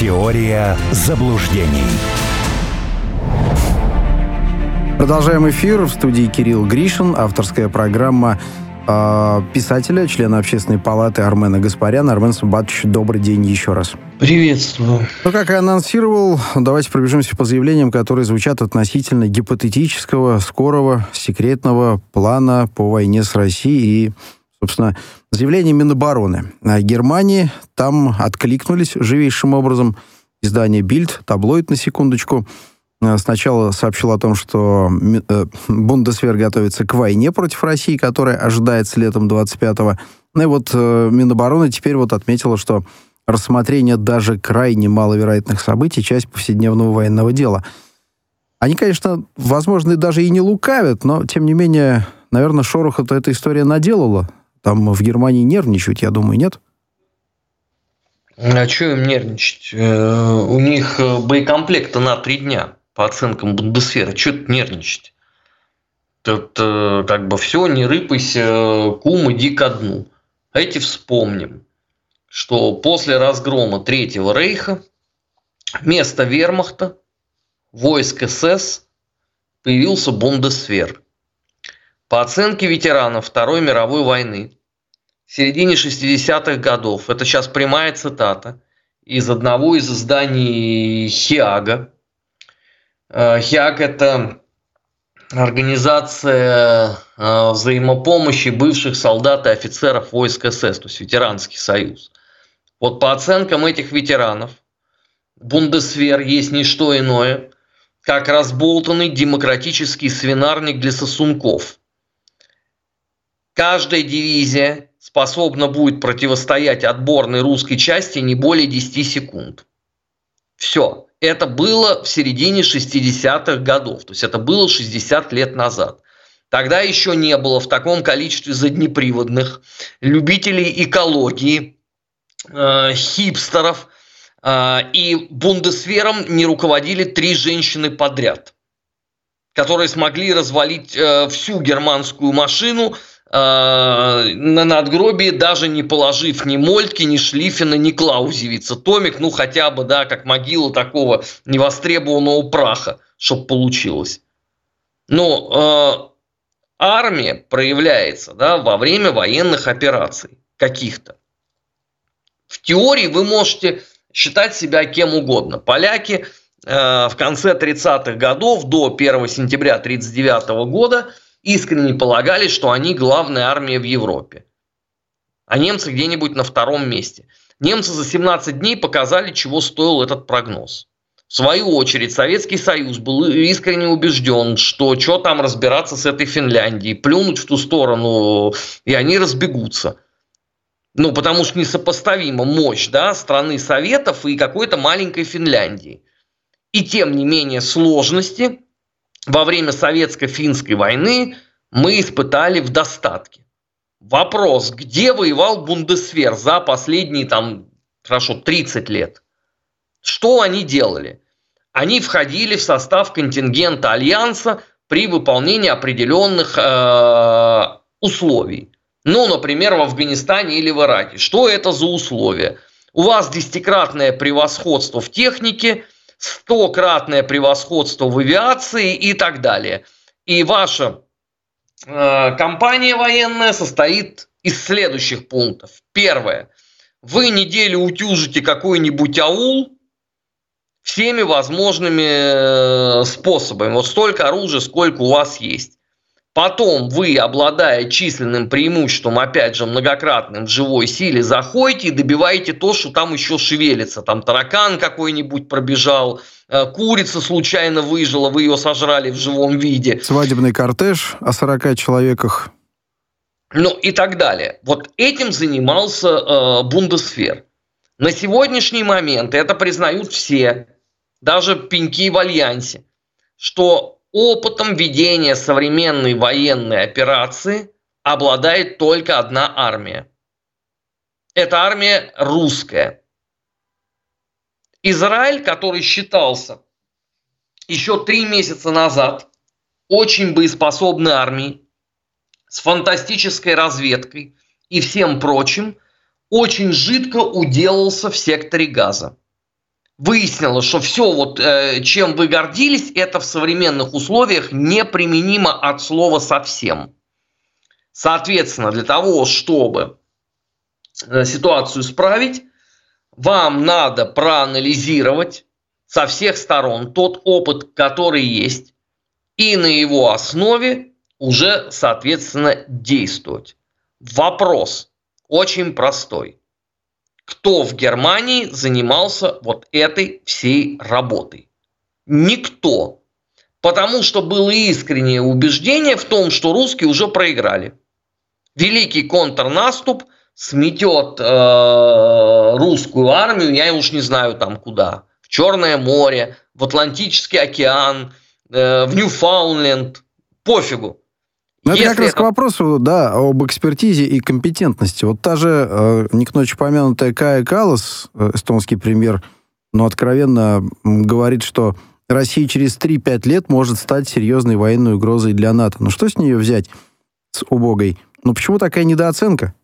Теория заблуждений. Продолжаем эфир. В студии Кирилл Гришин. Авторская программа э, писателя, члена общественной палаты Армена Гаспаряна. Армен Самбатович, добрый день еще раз. Приветствую. Ну, как и анонсировал, давайте пробежимся по заявлениям, которые звучат относительно гипотетического, скорого, секретного плана по войне с Россией и, собственно, заявление Минобороны. Германии там откликнулись живейшим образом. Издание «Бильд», таблоид, на секундочку, э, сначала сообщил о том, что э, Бундесвер готовится к войне против России, которая ожидается летом 25-го. Ну и вот э, Минобороны теперь вот отметила, что рассмотрение даже крайне маловероятных событий – часть повседневного военного дела. Они, конечно, возможно, даже и не лукавят, но, тем не менее, наверное, шороха-то эта история наделала. Там в Германии нервничают, я думаю, нет? А что им нервничать? Э, у них э, боекомплекта на три дня, по оценкам Бундесвера. Что тут нервничать? Тут э, как бы все, не рыпайся, кум, иди ко дну. Эти вспомним, что после разгрома Третьего Рейха вместо вермахта, войск СС, появился Бундесвер. По оценке ветеранов Второй мировой войны, в середине 60-х годов, это сейчас прямая цитата, из одного из изданий Хиага. Э, Хиаг – это организация э, взаимопомощи бывших солдат и офицеров войск СС, то есть ветеранский союз. Вот по оценкам этих ветеранов, Бундесвер есть не что иное, как разболтанный демократический свинарник для сосунков – Каждая дивизия способна будет противостоять отборной русской части не более 10 секунд. Все. Это было в середине 60-х годов. То есть это было 60 лет назад. Тогда еще не было в таком количестве заднеприводных любителей экологии, э, хипстеров, э, и бундесвером не руководили три женщины подряд, которые смогли развалить э, всю германскую машину на надгробии, даже не положив ни Мольтки, ни Шлиффена, ни Клаузевица. Томик, ну хотя бы, да, как могила такого невостребованного праха, чтобы получилось. Но э, армия проявляется да, во время военных операций каких-то. В теории вы можете считать себя кем угодно. Поляки э, в конце 30-х годов, до 1 сентября 1939 года – искренне полагали, что они главная армия в Европе. А немцы где-нибудь на втором месте. Немцы за 17 дней показали, чего стоил этот прогноз. В свою очередь, Советский Союз был искренне убежден, что что там разбираться с этой Финляндией, плюнуть в ту сторону, и они разбегутся. Ну, потому что несопоставима мощь да, страны Советов и какой-то маленькой Финляндии. И тем не менее сложности во время советско-финской войны мы испытали в достатке. Вопрос, где воевал Бундесвер за последние там, хорошо, 30 лет? Что они делали? Они входили в состав контингента Альянса при выполнении определенных э, условий. Ну, например, в Афганистане или в Ираке. Что это за условия? У вас десятикратное превосходство в технике – стократное превосходство в авиации и так далее. И ваша э, компания военная состоит из следующих пунктов. Первое. Вы неделю утюжите какой-нибудь аул всеми возможными э, способами. Вот столько оружия, сколько у вас есть. Потом вы, обладая численным преимуществом, опять же, многократным в живой силе, заходите и добиваете то, что там еще шевелится. Там таракан какой-нибудь пробежал, э, курица случайно выжила, вы ее сожрали в живом виде. Свадебный кортеж о 40 человеках. Ну и так далее. Вот этим занимался э, Бундесфер. На сегодняшний момент это признают все, даже пеньки в Альянсе, что Опытом ведения современной военной операции обладает только одна армия. Это армия русская. Израиль, который считался еще три месяца назад очень боеспособной армией, с фантастической разведкой и всем прочим, очень жидко уделался в секторе газа. Выяснилось, что все, вот, э, чем вы гордились, это в современных условиях неприменимо от слова совсем. Соответственно, для того, чтобы э, ситуацию исправить, вам надо проанализировать со всех сторон тот опыт, который есть, и на его основе уже, соответственно, действовать. Вопрос очень простой кто в Германии занимался вот этой всей работой. Никто. Потому что было искреннее убеждение в том, что русские уже проиграли. Великий контрнаступ сметет э, русскую армию, я уж не знаю там куда, в Черное море, в Атлантический океан, э, в Ньюфаундленд, пофигу. Ну, это как раз это... к вопросу, да, об экспертизе и компетентности. Вот та же, э, не к ночи помянутая Кая Калас, э, эстонский премьер, но откровенно говорит, что Россия через 3-5 лет может стать серьезной военной угрозой для НАТО. Ну что с нее взять, с убогой? Ну почему такая недооценка?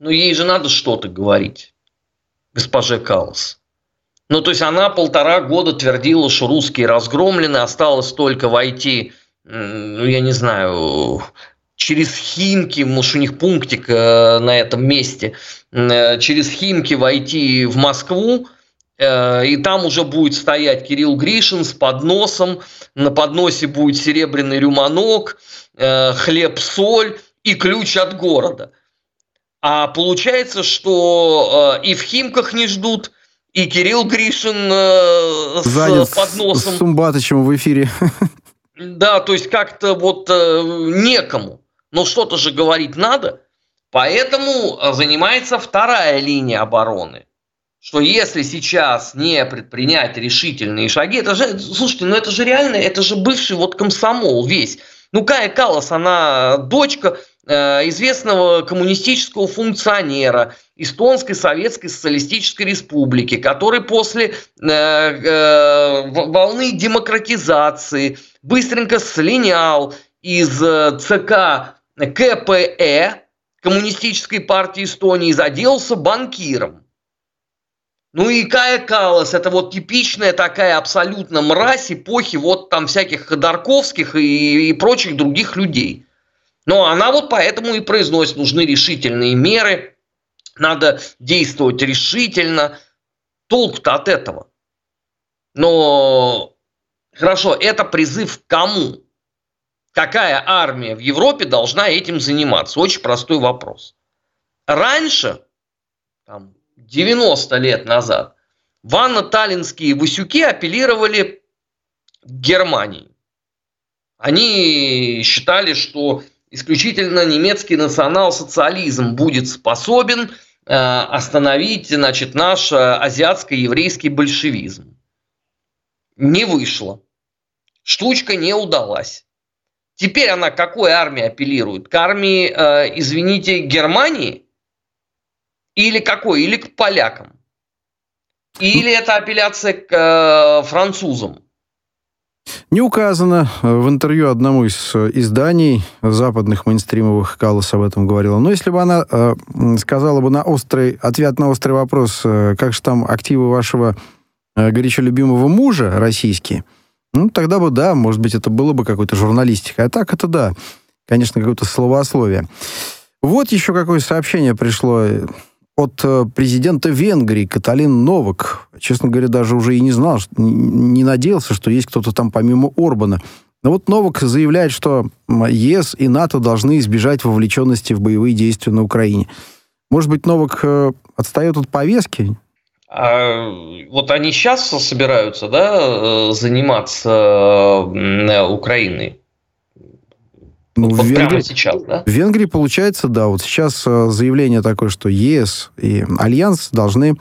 Ну ей же надо что-то говорить, госпоже Калас. Ну, то есть она полтора года твердила, что русские разгромлены, осталось только войти, ну, я не знаю, через Химки, может, у них пунктик э, на этом месте, э, через Химки войти в Москву, э, и там уже будет стоять Кирилл Гришин с подносом, на подносе будет серебряный рюманок, хлеб, соль и ключ от города. А получается, что и в Химках не ждут, и Кирилл Гришин с подносом. С Сумбатычем в эфире. Да, то есть как-то вот э, некому. Но что-то же говорить надо. Поэтому занимается вторая линия обороны. Что если сейчас не предпринять решительные шаги, это же, слушайте, ну это же реально, это же бывший вот комсомол весь. Ну Кая Калас, она дочка Э, известного коммунистического функционера Эстонской Советской Социалистической Республики, который после э, э, волны демократизации быстренько слинял из ЦК КПЭ, Коммунистической партии Эстонии, заделался банкиром. Ну и Кая Калас, это вот типичная такая абсолютно мразь эпохи вот там всяких Ходорковских и, и прочих других людей – но она вот поэтому и произносит, нужны решительные меры, надо действовать решительно. Толк-то от этого. Но хорошо, это призыв к кому? Какая армия в Европе должна этим заниматься? Очень простой вопрос. Раньше, там, 90 лет назад, ванно-таллинские васюки апеллировали к Германии. Они считали, что исключительно немецкий национал-социализм будет способен э, остановить значит, наш э, азиатско-еврейский большевизм. Не вышло. Штучка не удалась. Теперь она какой армии апеллирует? К армии, э, извините, Германии? Или какой? Или к полякам? Или это апелляция к французам? Не указано. В интервью одному из э, изданий западных мейнстримовых Каллас об этом говорила. Но если бы она э, сказала бы на острый, ответ на острый вопрос, э, как же там активы вашего э, горячо любимого мужа российские, ну, тогда бы да, может быть, это было бы какой-то журналистика. А так это да, конечно, какое-то словословие. Вот еще какое сообщение пришло от э, президента Венгрии Каталин Новак. Честно говоря, даже уже и не знал, не надеялся, что есть кто-то там помимо Орбана. Но вот Новак заявляет, что ЕС и НАТО должны избежать вовлеченности в боевые действия на Украине. Может быть, Новак э, отстает от повестки? А, вот они сейчас собираются да, э, заниматься Украиной. Ну, вот в Венгрии, прямо сейчас, да? В Венгрии получается, да, вот сейчас э, заявление такое, что ЕС и Альянс должны,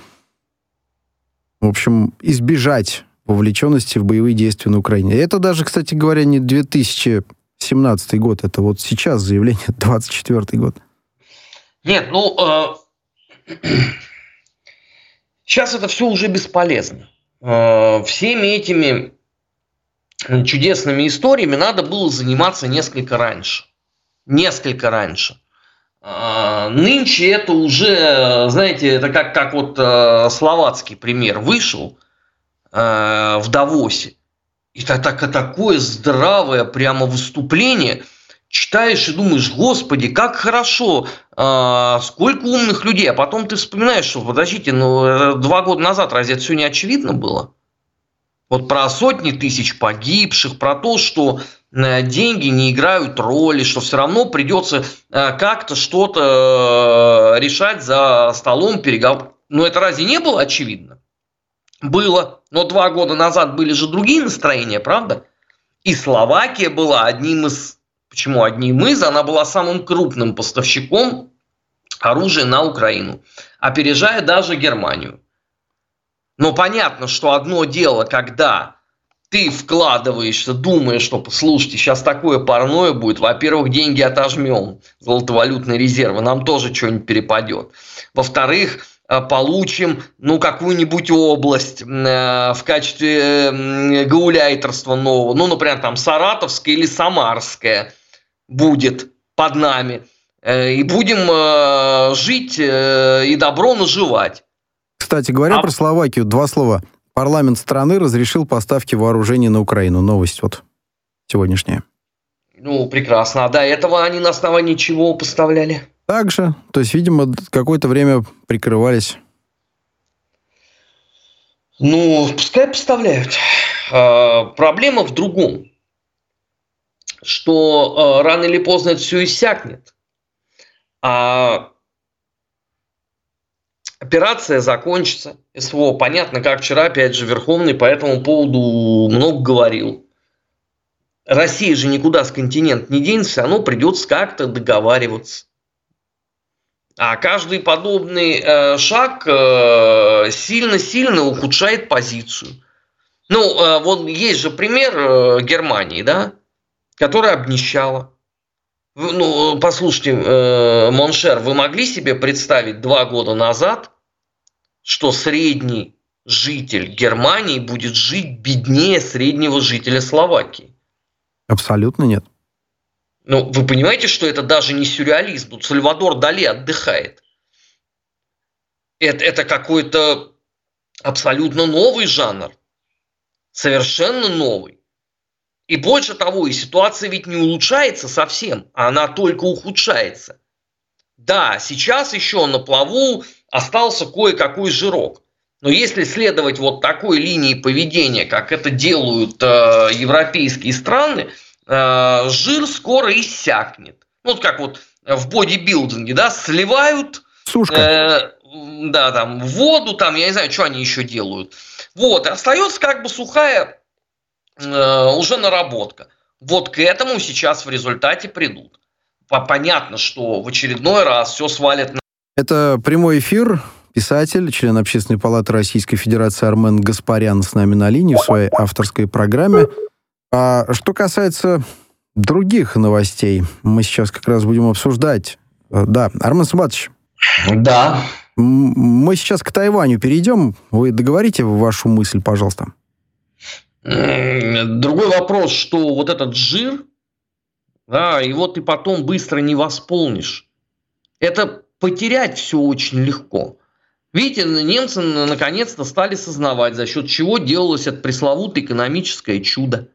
в общем, избежать вовлеченности в боевые действия на Украине. И это даже, кстати говоря, не 2017 год, это вот сейчас заявление, 24 год. Нет, ну, э, сейчас это все уже бесполезно. Э, всеми этими чудесными историями надо было заниматься несколько раньше. Несколько раньше. А, нынче это уже, знаете, это как, как вот э, словацкий пример вышел э, в Давосе. И так, так, такое здравое прямо выступление. Читаешь и думаешь, господи, как хорошо, э, сколько умных людей. А потом ты вспоминаешь, что, подождите, ну, э, два года назад разве это все не очевидно было? Вот про сотни тысяч погибших, про то, что Э, деньги не играют роли, что все равно придется э, как-то что-то э, решать за столом переговоров. Но это разве не было очевидно? Было. Но два года назад были же другие настроения, правда? И Словакия была одним из... Почему одним из? Она была самым крупным поставщиком оружия на Украину, опережая даже Германию. Но понятно, что одно дело, когда ты вкладываешься, думаешь, что, послушайте, сейчас такое парное будет. Во-первых, деньги отожмем, золотовалютные резервы, нам тоже что-нибудь перепадет. Во-вторых, э, получим ну, какую-нибудь область э, в качестве гауляйтерства нового. Ну, например, там Саратовская или Самарская будет под нами. Э, и будем жить и добро наживать. Кстати говоря а... про Словакию, два слова – Парламент страны разрешил поставки вооружений на Украину. Новость вот сегодняшняя. Ну, прекрасно. А до этого они на основании чего поставляли? Также. То есть, видимо, какое-то время прикрывались. Ну, пускай поставляют. А, проблема в другом. Что а, рано или поздно это все иссякнет. А Операция закончится. СВО, понятно, как вчера, опять же, Верховный по этому поводу много говорил. Россия же никуда с континента не денется, равно придется как-то договариваться. А каждый подобный э, шаг э, сильно-сильно ухудшает позицию. Ну, э, вот есть же пример э, Германии, да, которая обнищала. Ну, послушайте, э, мон шер, вы могли себе представить два года назад, что средний житель Германии будет жить беднее среднего жителя Словакии? Абсолютно нет. Ну, вы понимаете, что это даже не сюрреализм. Тут Сальвадор Дали отдыхает. Это, это какой-то абсолютно новый жанр. Совершенно новый. И больше того, и ситуация ведь не улучшается совсем, а она только ухудшается. Да, сейчас еще на плаву остался кое-какой жирок. Но если следовать вот такой линии поведения, как это делают э, европейские страны, э, жир скоро иссякнет. Ну, вот как вот в бодибилдинге, да, сливают Сушка. Э, да, там, воду, там, я не знаю, что они еще делают. Вот, остается как бы сухая Э, уже наработка. Вот к этому сейчас в результате придут. Понятно, что в очередной раз все свалит на... Это прямой эфир. Писатель, член Общественной палаты Российской Федерации Армен Гаспарян с нами на линии в своей авторской программе. А что касается других новостей, мы сейчас как раз будем обсуждать. Э, да, Армен Суматович. Да. Мы сейчас к Тайваню перейдем. Вы договорите вашу мысль, пожалуйста. Другой вопрос, что вот этот жир, да, его ты потом быстро не восполнишь. Это потерять все очень легко. Видите, немцы наконец-то стали сознавать, за счет чего делалось это пресловутое экономическое чудо.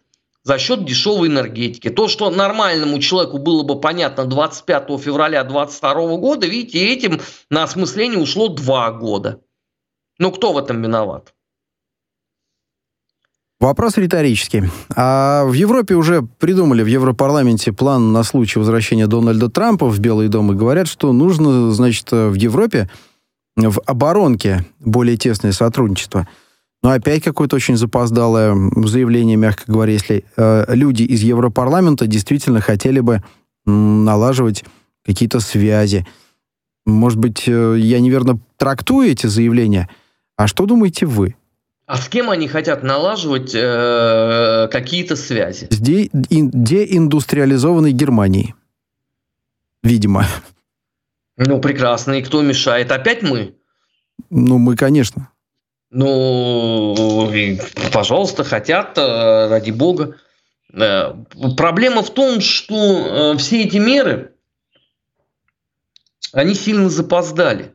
За счет дешевой энергетики. То, что нормальному человеку было бы понятно 25 февраля 2022 года, видите, этим на осмысление ушло два года. Ну, кто в этом виноват? Вопрос риторический. А в Европе уже придумали в Европарламенте план на случай возвращения Дональда Трампа в Белый дом и говорят, что нужно, значит, в Европе в оборонке более тесное сотрудничество. Но опять какое-то очень запоздалое заявление, мягко говоря, если э, люди из Европарламента действительно хотели бы налаживать какие-то связи. Может быть, э, я неверно трактую эти заявления? А что думаете вы? А с кем они хотят налаживать э, какие-то связи? С де- деиндустриализованной Германией. Видимо. Ну, прекрасно. И кто мешает? Опять мы? Ну, мы, конечно. Ну, пожалуйста, хотят, э, ради бога. Э, проблема в том, что э, все эти меры, они сильно запоздали.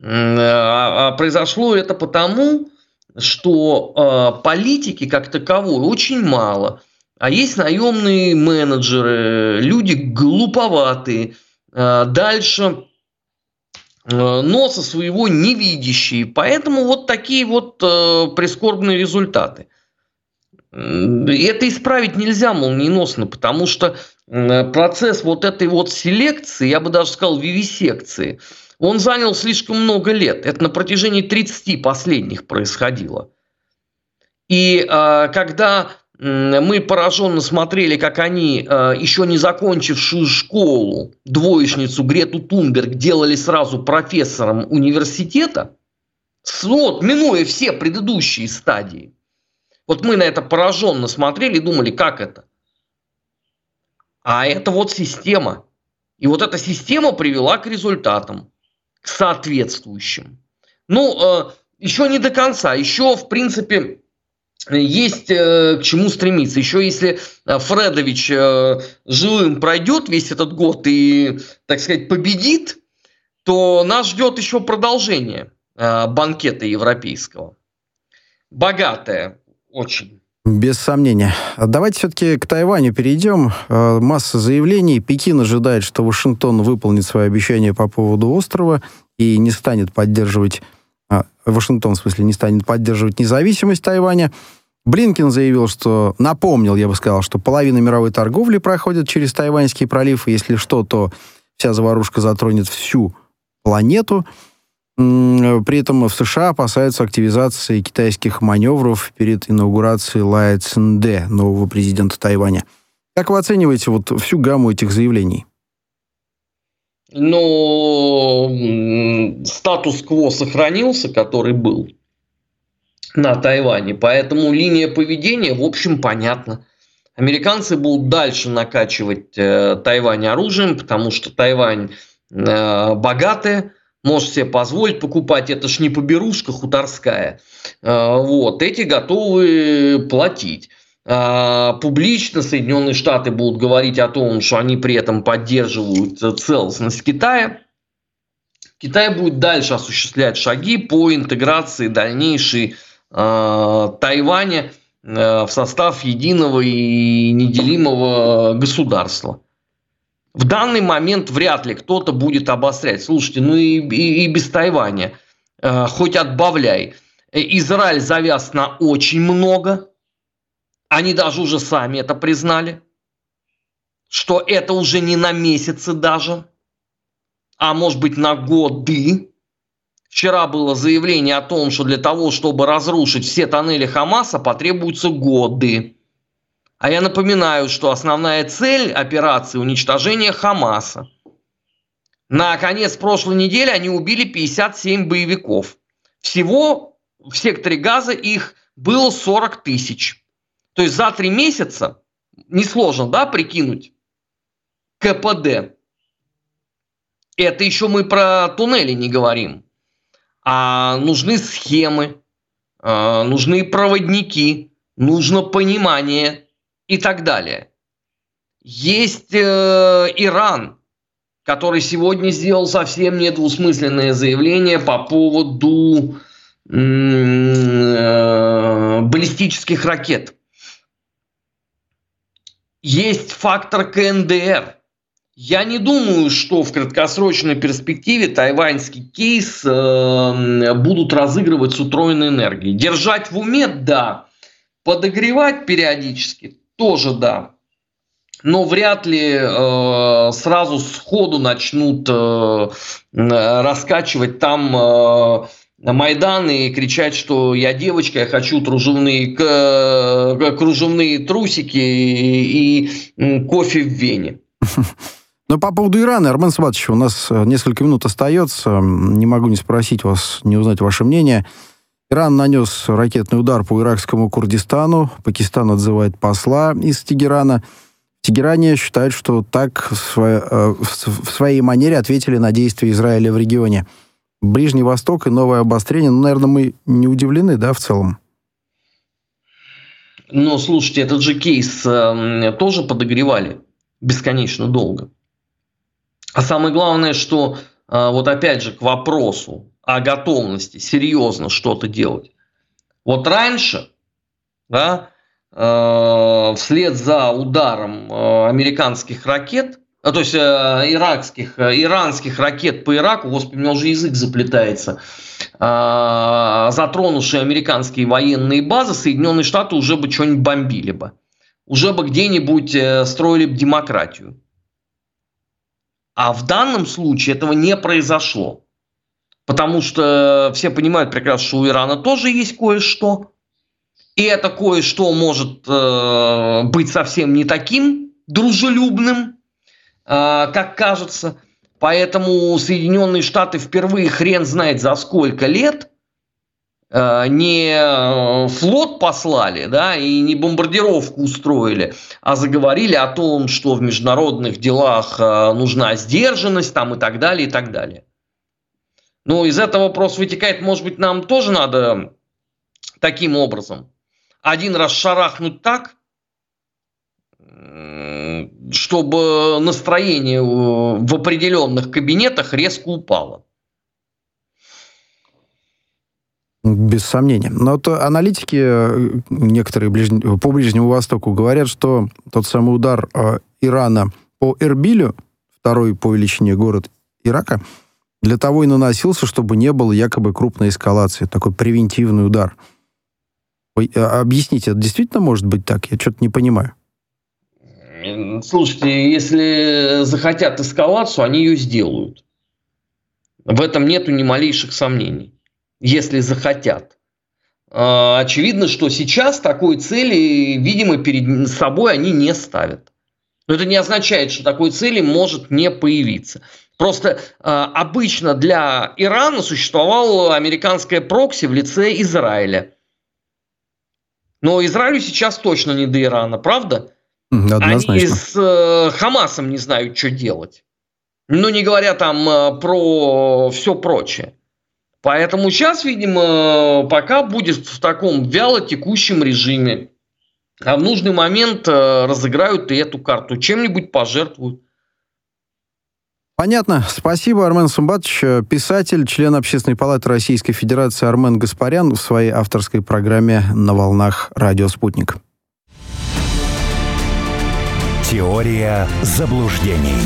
А, а произошло это потому, что политики как таковой очень мало, а есть наемные менеджеры, люди глуповатые, дальше носа своего не видящие. Поэтому вот такие вот прискорбные результаты. Это исправить нельзя молниеносно, потому что процесс вот этой вот селекции, я бы даже сказал вивисекции, он занял слишком много лет. Это на протяжении 30 последних происходило. И э, когда мы пораженно смотрели, как они, э, еще не закончившую школу, двоечницу Грету Тунберг делали сразу профессором университета, вот, минуя все предыдущие стадии. Вот мы на это пораженно смотрели и думали, как это? А это вот система. И вот эта система привела к результатам, соответствующим. Ну, э, еще не до конца. Еще, в принципе, есть э, к чему стремиться. Еще если э, Фредович живым пройдет весь этот год и, так сказать, победит, то нас ждет еще продолжение банкета европейского. Богатое очень. Без сомнения. Давайте все-таки к Тайваню перейдем. Э, масса заявлений. Пекин ожидает, что Вашингтон выполнит свои обещания по поводу острова и не станет поддерживать... А, Вашингтон, в смысле, не станет поддерживать независимость Тайваня. Блинкин заявил, что... Напомнил, я бы сказал, что половина мировой торговли проходит через Тайваньский пролив, если что, то вся заварушка затронет всю планету. При этом в США опасаются активизации китайских маневров перед инаугурацией Лая Цинде, нового президента Тайваня. Как вы оцениваете вот всю гамму этих заявлений? Ну, статус-кво сохранился, который был на Тайване, поэтому линия поведения, в общем, понятна. Американцы будут дальше накачивать э, Тайвань оружием, потому что Тайвань э, богатая, может себе позволить покупать, это ж не поберушка хуторская. А, вот, эти готовы платить. А, публично Соединенные Штаты будут говорить о том, что они при этом поддерживают целостность Китая. Китай будет дальше осуществлять шаги по интеграции дальнейшей э, Тайваня в состав единого и неделимого государства в данный момент вряд ли кто-то будет обострять. Слушайте, ну и, и, и без Тайваня, э, хоть отбавляй. Э, Израиль завяз на очень много. Они даже уже сами это признали. Что это уже не на месяцы даже, а может быть на годы. Вчера было заявление о том, что для того, чтобы разрушить все тоннели Хамаса, потребуются годы. А я напоминаю, что основная цель операции – уничтожение Хамаса. На конец прошлой недели они убили 57 боевиков. Всего в секторе Газа их было 40 тысяч. То есть за три месяца, несложно, да, прикинуть, КПД. Это еще мы про туннели не говорим. А нужны схемы, а, нужны проводники, нужно понимание и так далее. Есть э, Иран, который сегодня сделал совсем недвусмысленное заявление по поводу э, баллистических ракет. Есть фактор КНДР. Я не думаю, что в краткосрочной перспективе тайваньский кейс э, будут разыгрывать с утроенной энергией. Держать в уме, да. Подогревать периодически тоже да. Но вряд ли э, сразу сходу начнут э, раскачивать там э, Майдан и кричать, что я девочка, я хочу кружевные, кружевные трусики и, и кофе в Вене. Но по поводу Ирана, Армен Сватович, у нас э, несколько минут остается. Не могу не спросить вас, не узнать ваше мнение. Иран нанес ракетный удар по иракскому Курдистану. Пакистан отзывает посла из Тегерана. Тегеране считают, что так э, в своей манере ответили на действия Израиля в регионе. Ближний Восток и новое обострение, ну, наверное, мы не удивлены, да, в целом? Но, слушайте, этот же кейс э, тоже подогревали бесконечно долго. А самое главное, что а, вот опять же к вопросу о готовности серьезно что-то делать. Вот раньше, да, э, вслед за ударом э, американских ракет, а, то есть э, иракских, иранских ракет по Ираку, господи, у меня уже язык заплетается, затронувшие американские военные базы, Соединенные Штаты уже бы что-нибудь бомбили бы. Уже бы где-нибудь строили бы демократию. А в данном случае этого не произошло. Потому что все понимают прекрасно, что у Ирана тоже есть кое-что. И это кое-что может э, быть совсем не таким дружелюбным, э, как кажется. Поэтому Соединенные Штаты впервые хрен знает за сколько лет э, не флот послали, да, и не бомбардировку устроили, а заговорили о том, что в международных делах э, нужна сдержанность там и так далее, и так далее. Ну, из этого вопрос вытекает, может быть, нам тоже надо таким образом. Один раз шарахнуть так, чтобы настроение в определенных кабинетах резко упало. Без сомнения. Но вот аналитики э, некоторые ближ... по Ближнему Востоку говорят, что тот самый удар э, Ирана по Эрбилю, второй по величине город Ирака, для того и наносился, чтобы не было якобы крупной эскалации, такой превентивный удар. Ой, а, объясните, это действительно может быть так? Я что-то не понимаю. Слушайте, если захотят эскалацию, они ее сделают. В этом нету ни малейших сомнений. Если захотят. А, очевидно, что сейчас такой цели, видимо, перед собой они не ставят. Но это не означает, что такой цели может не появиться. Просто э, обычно для Ирана существовало американское прокси в лице Израиля. Но Израилю сейчас точно не до Ирана, правда? Однозначно. Они с э, Хамасом не знают, что делать. Ну, не говоря там э, про все прочее. Поэтому сейчас, видимо, пока будет в таком вяло текущем режиме. А в нужный момент э, разыграют и эту карту, чем-нибудь пожертвуют. Понятно. Спасибо, Армен Сумбатович. Писатель, член Общественной палаты Российской Федерации Армен Гаспарян в своей авторской программе «На волнах Радио Спутник». Теория заблуждений.